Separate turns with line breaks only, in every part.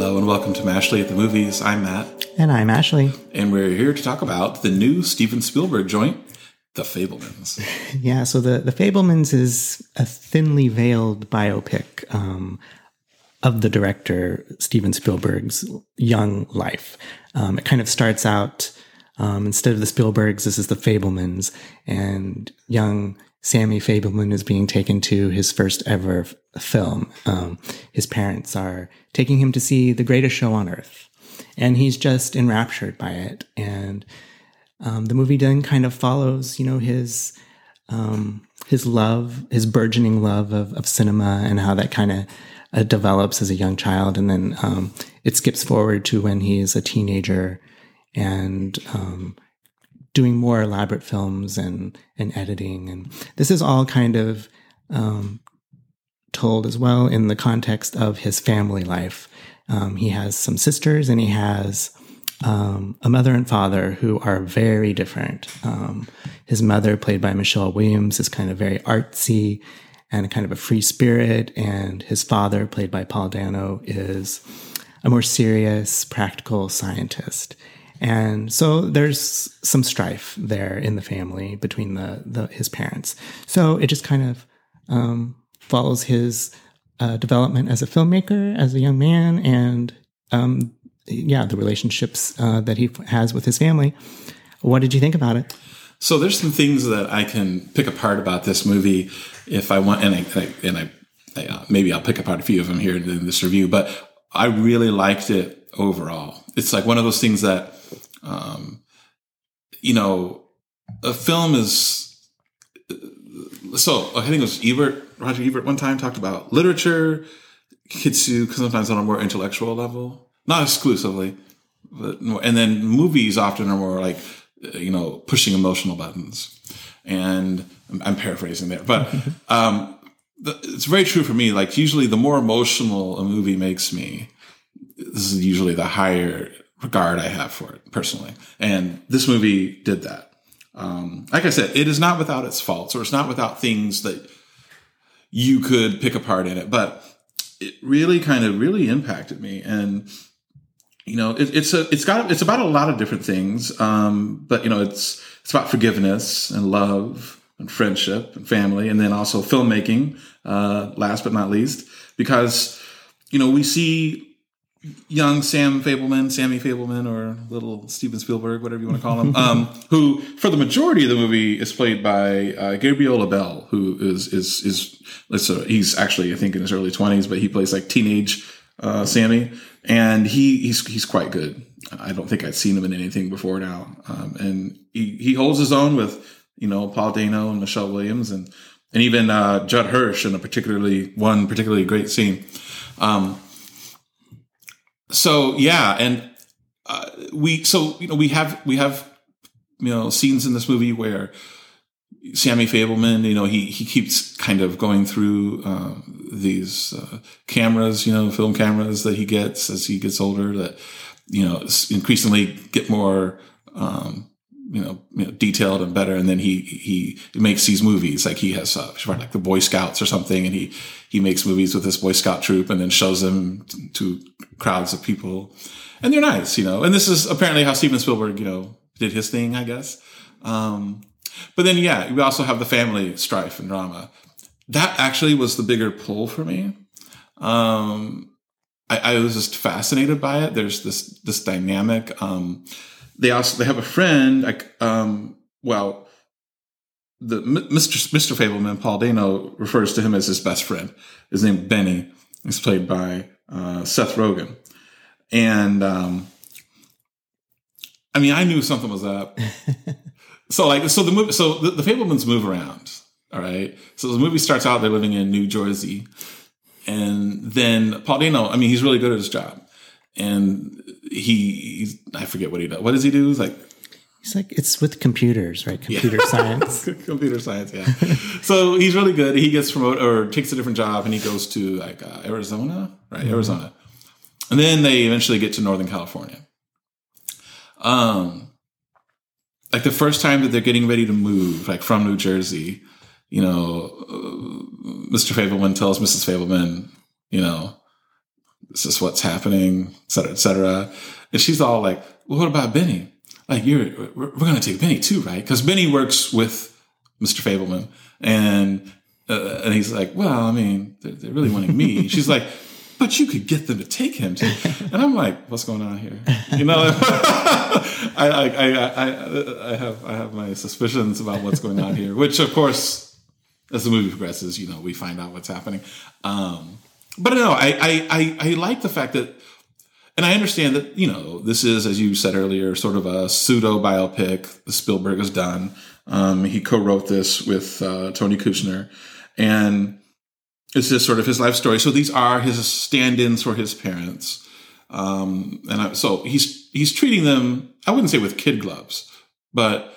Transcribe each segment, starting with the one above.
Hello and welcome to Mashley at the Movies. I'm Matt.
And I'm Ashley.
And we're here to talk about the new Steven Spielberg joint, The Fabelmans.
yeah, so the, the Fabelmans is a thinly veiled biopic um, of the director Steven Spielberg's young life. Um, it kind of starts out, um, instead of the Spielbergs, this is the Fabelmans, and young Sammy Fabelman is being taken to his first ever film. Um, his parents are taking him to see the greatest show on earth, and he's just enraptured by it. And um, the movie then kind of follows, you know, his um, his love, his burgeoning love of, of cinema, and how that kind of uh, develops as a young child, and then um, it skips forward to when he's a teenager and um, doing more elaborate films and and editing, and this is all kind of um, told as well in the context of his family life. Um, he has some sisters, and he has um, a mother and father who are very different. Um, his mother, played by Michelle Williams, is kind of very artsy and kind of a free spirit, and his father, played by Paul Dano, is a more serious, practical scientist. And so there's some strife there in the family between the, the his parents. So it just kind of um, follows his uh, development as a filmmaker, as a young man, and um, yeah, the relationships uh, that he has with his family. What did you think about it?
So there's some things that I can pick apart about this movie if I want, and I, and I, I uh, maybe I'll pick apart a few of them here in this review. But I really liked it overall. It's like one of those things that um, you know, a film is. So I think it was Ebert, Roger Ebert, one time talked about literature hits you because sometimes on a more intellectual level, not exclusively, but more, and then movies often are more like you know pushing emotional buttons. And I'm paraphrasing there, but um, it's very true for me. Like usually, the more emotional a movie makes me, this is usually the higher regard I have for it personally. And this movie did that. Um, like I said, it is not without its faults or it's not without things that you could pick apart in it, but it really kind of really impacted me. And, you know, it, it's a, it's got, it's about a lot of different things. Um, but you know, it's, it's about forgiveness and love and friendship and family. And then also filmmaking, uh, last but not least, because, you know, we see young Sam Fabelman, Sammy Fabelman, or little Steven Spielberg, whatever you want to call him, um, who for the majority of the movie is played by uh, Gabriel Bell, who is is is uh, he's actually I think in his early twenties, but he plays like teenage uh, Sammy, and he he's he's quite good. I don't think I'd seen him in anything before now, um, and he he holds his own with you know Paul Dano and Michelle Williams and and even uh, Judd Hirsch in a particularly one particularly great scene. Um, so yeah, and uh, we so you know we have we have you know scenes in this movie where Sammy Fabelman, you know, he he keeps kind of going through uh, these uh, cameras, you know, film cameras that he gets as he gets older that you know increasingly get more um, you know, you know, detailed and better. And then he he makes these movies like he has uh, like the Boy Scouts or something, and he he makes movies with this Boy Scout troop and then shows them to crowds of people, and they're nice, you know. And this is apparently how Steven Spielberg, you know, did his thing, I guess. Um, but then yeah, we also have the family strife and drama. That actually was the bigger pull for me. Um, I, I was just fascinated by it. There's this this dynamic. Um, they also they have a friend like um well the Mr. Mr. Fabelman, Paul Dano refers to him as his best friend. His name Benny. He's played by uh, Seth Rogen, and um, I mean, I knew something was up. so like, so the movie, so the, the Fabelmans move around. All right. So the movie starts out they're living in New Jersey, and then Paul Dano. I mean, he's really good at his job, and he I forget what he does. What does he do? He's like
He's like it's with computers, right? Computer yeah. science.
Computer science, yeah. so he's really good. He gets promoted or takes a different job, and he goes to like uh, Arizona, right? Mm-hmm. Arizona, and then they eventually get to Northern California. Um, like the first time that they're getting ready to move, like from New Jersey, you know, uh, Mr. Fabelman tells Mrs. Fabelman, you know, this is what's happening, et cetera, et cetera. And she's all like, well, what about Benny? Like, you're, we're, we're going to take Benny too, right? Because Benny works with Mr. Fabelman. And, uh, and he's like, well, I mean, they're, they're really wanting me. she's like, but you could get them to take him too. And I'm like, what's going on here? You know, I, I, I, I, have, I have my suspicions about what's going on here, which of course, as the movie progresses, you know, we find out what's happening. Um, but no, I, I, I, I like the fact that, and I understand that, you know, this is, as you said earlier, sort of a pseudo biopic Spielberg has done. Um, he co-wrote this with uh, Tony Kushner, and it's just sort of his life story. So these are his stand-ins for his parents, um, and I, so he's he's treating them. I wouldn't say with kid gloves, but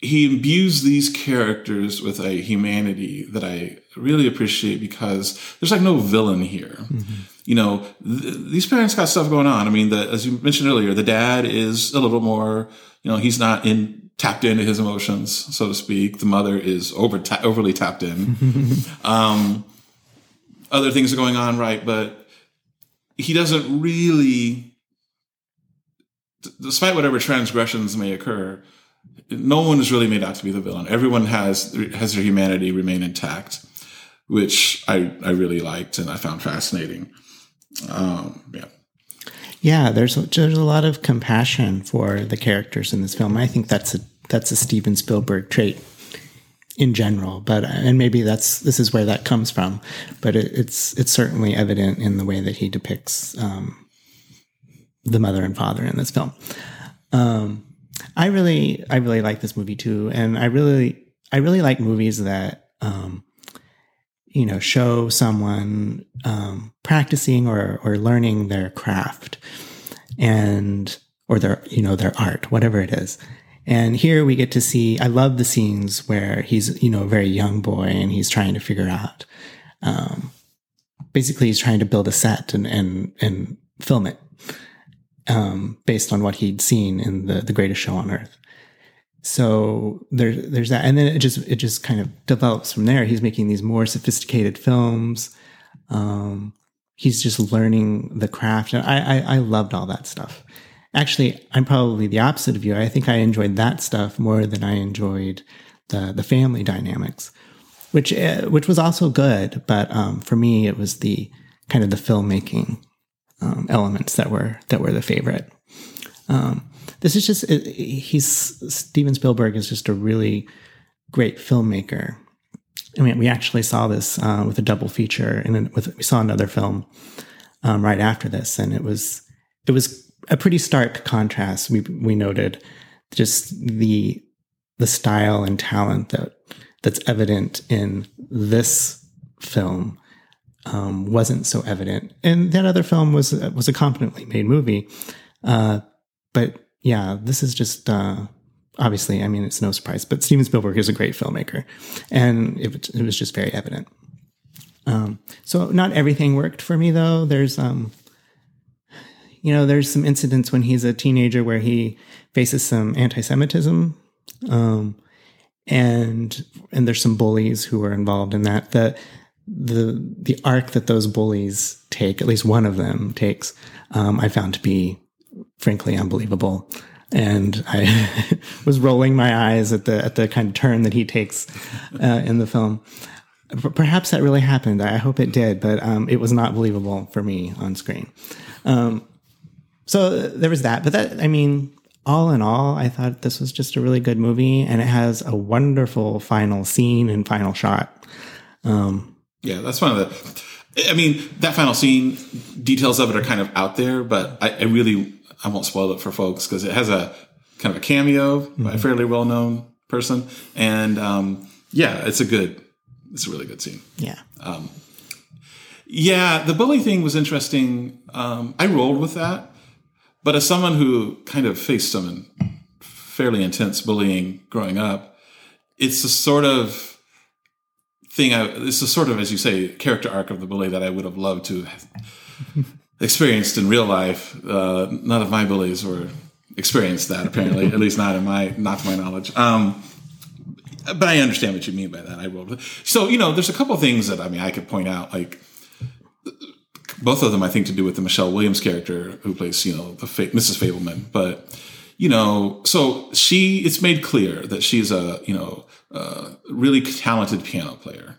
he imbues these characters with a humanity that I really appreciate because there's like no villain here. Mm-hmm. You know, th- these parents got stuff going on. I mean, the, as you mentioned earlier, the dad is a little more, you know, he's not in tapped into his emotions, so to speak. The mother is over ta- overly tapped in. um, other things are going on, right? But he doesn't really, despite whatever transgressions may occur, no one is really made out to be the villain. Everyone has has their humanity remain intact, which I I really liked and I found fascinating. Um, yeah.
Yeah, there's there's a lot of compassion for the characters in this film. I think that's a that's a Steven Spielberg trait in general, but and maybe that's this is where that comes from. But it, it's it's certainly evident in the way that he depicts um, the mother and father in this film. Um, I really, I really like this movie too, and I really, I really like movies that, um, you know, show someone um, practicing or or learning their craft, and or their, you know, their art, whatever it is. And here we get to see. I love the scenes where he's, you know, a very young boy and he's trying to figure out. Um, basically, he's trying to build a set and and and film it um, based on what he'd seen in the the greatest show on earth. So there's there's that, and then it just it just kind of develops from there. He's making these more sophisticated films. Um, he's just learning the craft, and I, I I loved all that stuff. Actually, I'm probably the opposite of you. I think I enjoyed that stuff more than I enjoyed the the family dynamics, which uh, which was also good. But um, for me, it was the kind of the filmmaking um, elements that were that were the favorite. Um, this is just it, he's Steven Spielberg is just a really great filmmaker. I mean, we actually saw this uh, with a double feature, and then with we saw another film um, right after this, and it was it was a pretty stark contrast. We we noted just the the style and talent that that's evident in this film um, wasn't so evident. And that other film was was a competently made movie, uh, but yeah, this is just uh, obviously. I mean, it's no surprise, but Steven Spielberg is a great filmmaker, and it, it was just very evident. Um, so not everything worked for me though. There's um, you know, there's some incidents when he's a teenager where he faces some anti-Semitism. Um, and and there's some bullies who are involved in that. The the the arc that those bullies take, at least one of them takes, um, I found to be frankly unbelievable. And I was rolling my eyes at the at the kind of turn that he takes uh, in the film. Perhaps that really happened. I hope it did, but um, it was not believable for me on screen. Um, so there was that. But that, I mean, all in all, I thought this was just a really good movie, and it has a wonderful final scene and final shot. Um,
yeah, that's one of the. I mean, that final scene, details of it are kind of out there, but I, I really I won't spoil it for folks because it has a kind of a cameo mm-hmm. by a fairly well known person, and um, yeah, it's a good, it's a really good scene.
Yeah. Um,
yeah, the bully thing was interesting. Um, I rolled with that, but as someone who kind of faced some fairly intense bullying growing up, it's a sort of thing. I, it's a sort of, as you say, character arc of the bully that I would have loved to have experienced in real life. Uh, none of my bullies were experienced that apparently, at least not in my not to my knowledge. Um, but I understand what you mean by that. I will. So you know, there's a couple things that I mean I could point out. Like both of them, I think, to do with the Michelle Williams character who plays, you know, the Mrs. Fabelman. But you know, so she, it's made clear that she's a, you know, a really talented piano player.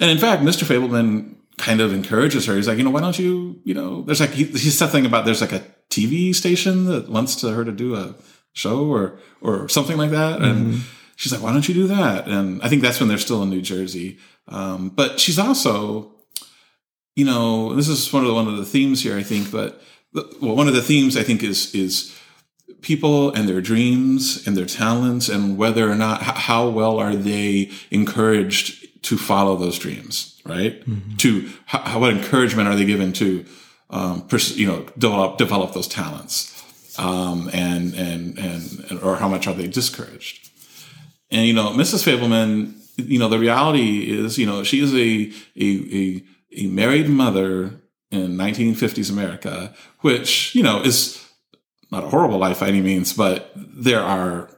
And in fact, Mr. Fabelman kind of encourages her. He's like, you know, why don't you, you know, there's like, he, he said something about there's like a TV station that wants to her to do a show or, or something like that. And she's like, why don't you do that? And I think that's when they're still in New Jersey. Um, but she's also, you know, this is one of the, one of the themes here, I think, but well, one of the themes I think is, is people and their dreams and their talents and whether or not, how well are they encouraged to follow those dreams, right? To how, what encouragement are they given to, um, pers- you know, develop, develop those talents? Um, and, and, and, and, or how much are they discouraged? And, you know, Mrs. Fabelman, you know, the reality is, you know, she is a, a, a, a married mother in 1950s America, which, you know, is not a horrible life by any means, but there are,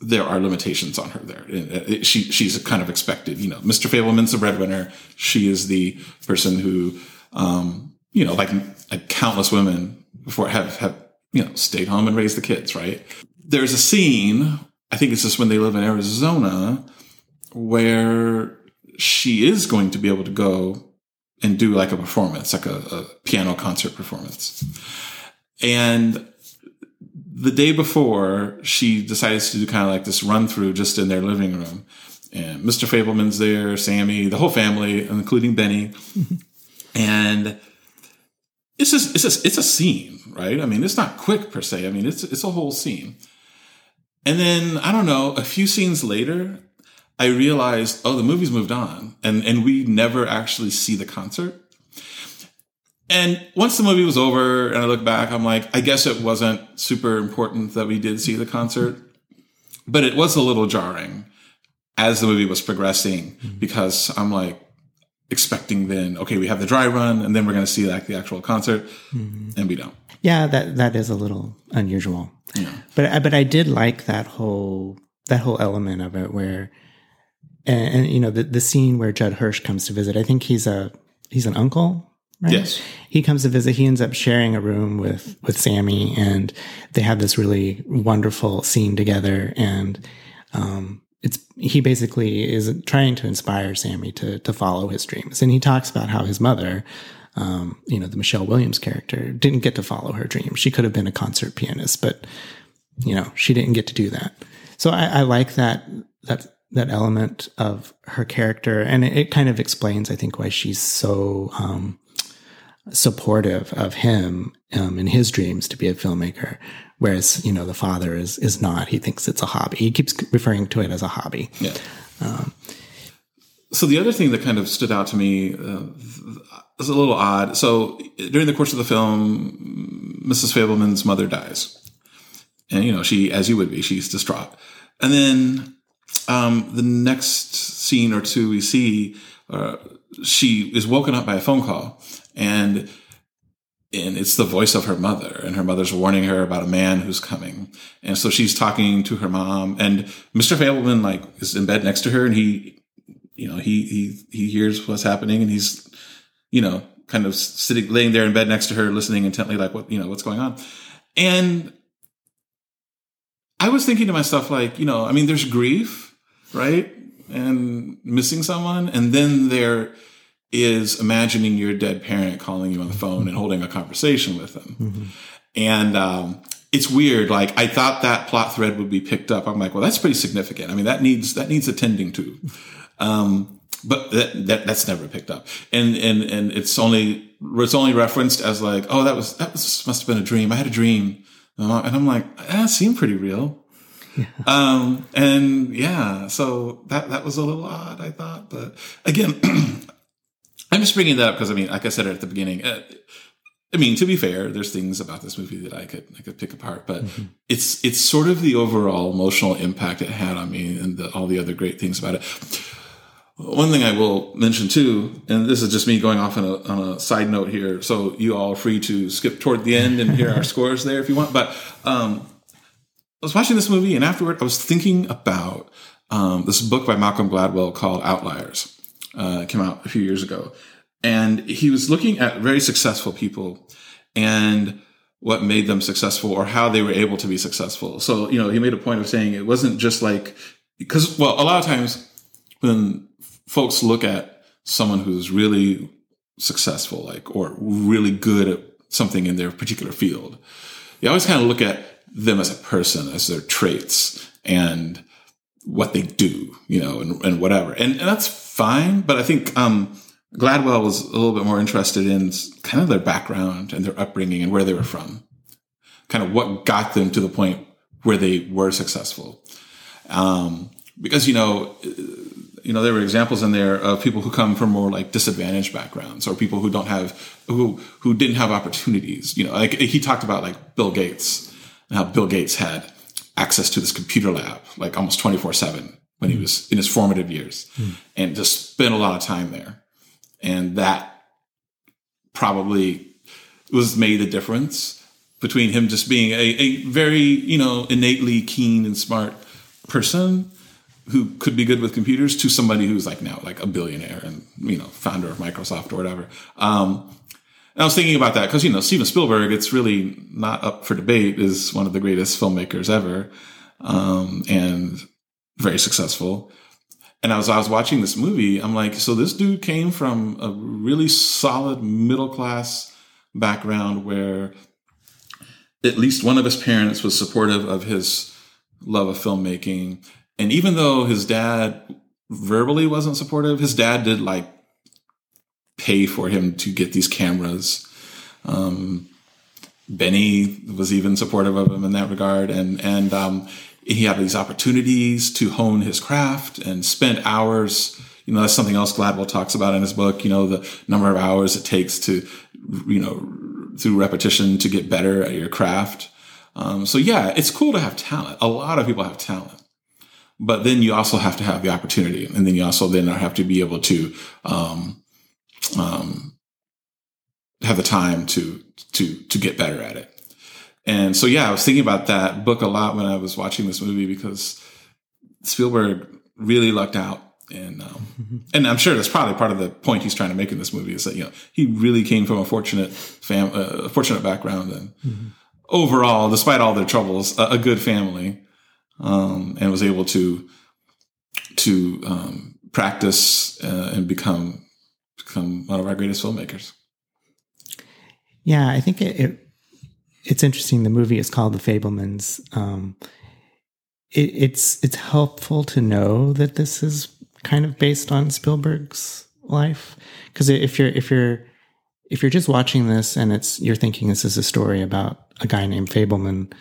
there are limitations on her there. Uh, She, she's kind of expected, you know, Mr. Fabelman's the breadwinner. She is the person who, um, you know, like, like countless women before have, have, you know, stayed home and raised the kids, right? There's a scene, I think it's just when they live in Arizona, where she is going to be able to go and do like a performance, like a, a piano concert performance. And the day before, she decides to do kind of like this run through just in their living room. And Mr. Fabelman's there, Sammy, the whole family, including Benny. and it's just, it's just, it's a scene, right? I mean, it's not quick per se. I mean, it's, it's a whole scene. And then, I don't know, a few scenes later, I realized, oh, the movie's moved on and, and we never actually see the concert. And once the movie was over and I look back, I'm like, I guess it wasn't super important that we did see the concert, but it was a little jarring as the movie was progressing mm-hmm. because I'm like expecting then, okay, we have the dry run and then we're going to see like the actual concert mm-hmm. and we don't.
Yeah, that that is a little unusual.
Yeah.
But I- but I did like that whole that whole element of it where and, and you know the the scene where Judd Hirsch comes to visit. I think he's a he's an uncle, right?
Yes.
He comes to visit. He ends up sharing a room with with Sammy, and they have this really wonderful scene together. And um, it's he basically is trying to inspire Sammy to to follow his dreams. And he talks about how his mother. Um, you know, the Michelle Williams character didn't get to follow her dream. She could have been a concert pianist, but you know, she didn't get to do that. So I, I like that that that element of her character, and it, it kind of explains, I think, why she's so um, supportive of him um, in his dreams to be a filmmaker, whereas you know the father is is not. He thinks it's a hobby. He keeps referring to it as a hobby.
Yeah. so the other thing that kind of stood out to me uh, is a little odd. So during the course of the film, Mrs. Fabelman's mother dies, and you know she, as you would be, she's distraught. And then um, the next scene or two we see, uh, she is woken up by a phone call, and and it's the voice of her mother and her mother's warning her about a man who's coming. And so she's talking to her mom and mr fabelman like is in bed next to her and he you know he he he hears what's happening and he's you know kind of sitting laying there in bed next to her listening intently like what you know what's going on? And i was thinking to myself like you know i mean there's grief right? And missing someone and then there is imagining your dead parent calling you on the phone and holding a conversation with them. And um, it's weird. Like I thought that plot thread would be picked up. I'm like, well, that's pretty significant. I mean, that needs that needs attending to. Um, but that, that that's never picked up. And and and it's only it's only referenced as like, oh, that was that was must have been a dream. I had a dream, and I'm like, that seemed pretty real. Um, and yeah, so that that was a little odd, I thought. But again, I'm just bringing that up because I mean, like I said at the beginning, uh, I mean, to be fair, there's things about this movie that I could I could pick apart, but it's it's sort of the overall emotional impact it had on me and the, all the other great things about it. One thing I will mention too, and this is just me going off on a, on a side note here, so you all are free to skip toward the end and hear our scores there if you want. But um, I was watching this movie, and afterward, I was thinking about um, this book by Malcolm Gladwell called Outliers. Uh, came out a few years ago, and he was looking at very successful people and what made them successful or how they were able to be successful. So, you know, he made a point of saying it wasn't just like, because, well, a lot of times when folks look at someone who's really successful, like, or really good at something in their particular field, you always kind of look at them as a person, as their traits and what they do, you know, and, and whatever. And, and that's fine. But I think, um, Gladwell was a little bit more interested in kind of their background and their upbringing and where they were from, kind of what got them to the point where they were successful. Um, because you know, you know, there were examples in there of people who come from more like disadvantaged backgrounds or people who don't have who who didn't have opportunities. You know, like he talked about like Bill Gates and how Bill Gates had access to this computer lab like almost twenty four seven when he hmm. was in his formative years, mm. and just spent a lot of time there and that probably was made the difference between him just being a, a very, you know, innately keen and smart person who could be good with computers to somebody who's like now like a billionaire and you know founder of Microsoft or whatever. Um, and I was thinking about that because you know Steven Spielberg, it's really not up for debate, is one of the greatest filmmakers ever, um, and very successful. And as I was watching this movie, I'm like, so this dude came from a really solid middle class background where at least one of his parents was supportive of his love of filmmaking. And even though his dad verbally wasn't supportive, his dad did like pay for him to get these cameras. Um, Benny was even supportive of him in that regard. And, and, um, he had these opportunities to hone his craft and spend hours you know that's something else gladwell talks about in his book you know the number of hours it takes to you know through repetition to get better at your craft um, so yeah it's cool to have talent a lot of people have talent but then you also have to have the opportunity and then you also then have to be able to um, um, have the time to to to get better at it and so, yeah, I was thinking about that book a lot when I was watching this movie because Spielberg really lucked out. And, um, mm-hmm. and I'm sure that's probably part of the point he's trying to make in this movie is that, you know, he really came from a fortunate fam, uh, fortunate background and mm-hmm. overall, despite all their troubles, a, a good family, um, and was able to, to, um, practice, uh, and become, become one of our greatest filmmakers.
Yeah, I think it, it it's interesting. The movie is called The Fabelmans. Um, it, it's it's helpful to know that this is kind of based on Spielberg's life because if you're if you're if you're just watching this and it's you're thinking this is a story about a guy named Fabelman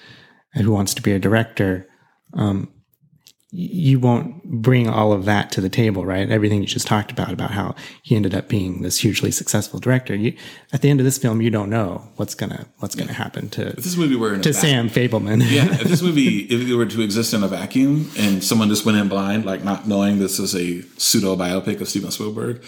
who wants to be a director, um, you won't bring all of that to the table, right? Everything you just talked about, about how he ended up being this hugely successful director. You, at the end of this film, you don't know what's gonna what's gonna happen to
if this movie were
to Sam Fabelman.
yeah, if this movie if it were to exist in a vacuum and someone just went in blind, like not knowing this is a pseudo biopic of Steven Spielberg,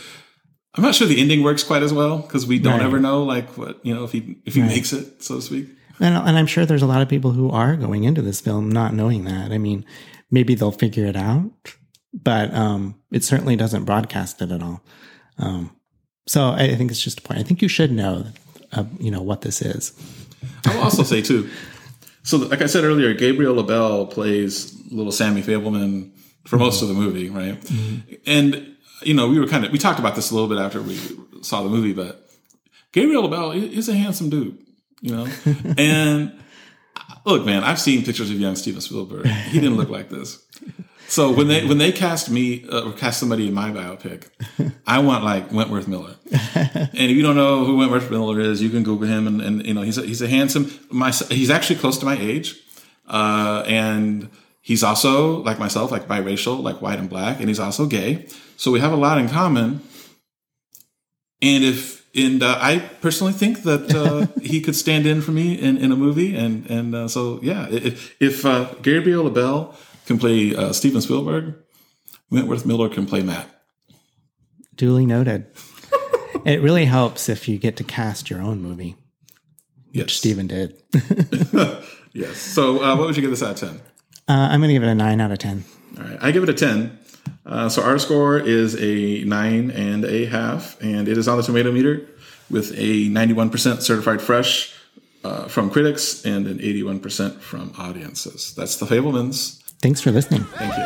I'm not sure the ending works quite as well because we don't right. ever know like what you know if he if he right. makes it, so to speak.
And, and I'm sure there's a lot of people who are going into this film not knowing that. I mean, maybe they'll figure it out, but um, it certainly doesn't broadcast it at all. Um, so I think it's just a point. I think you should know, uh, you know, what this is.
I will also say too. So, like I said earlier, Gabriel LaBelle plays little Sammy Fabelman for mm-hmm. most of the movie, right? Mm-hmm. And you know, we were kind of we talked about this a little bit after we saw the movie, but Gabriel LaBelle is a handsome dude, you know, and look, man, I've seen pictures of young Steven Spielberg. He didn't look like this. So when they when they cast me uh, or cast somebody in my biopic, I want like Wentworth Miller. and if you don't know who Wentworth Miller is, you can Google him. And, and you know he's a, he's a handsome. My he's actually close to my age, uh, and he's also like myself, like biracial, like white and black, and he's also gay. So we have a lot in common. And if and uh, I personally think that uh, he could stand in for me in, in a movie, and and uh, so yeah, if, if uh, Gabriel LaBelle can play uh, Steven Spielberg, Wentworth Miller can play Matt.
Duly noted. it really helps if you get to cast your own movie, yes. which Steven did.
yes. So, uh, what would you give this out of ten?
I'm going to give it a nine out of ten.
All right, I give it a ten. Uh, so our score is a nine and a half, and it is on the tomato meter with a 91% certified fresh uh, from critics and an 81% from audiences. That's the Fabelmans.
Thanks for listening.
Thank you.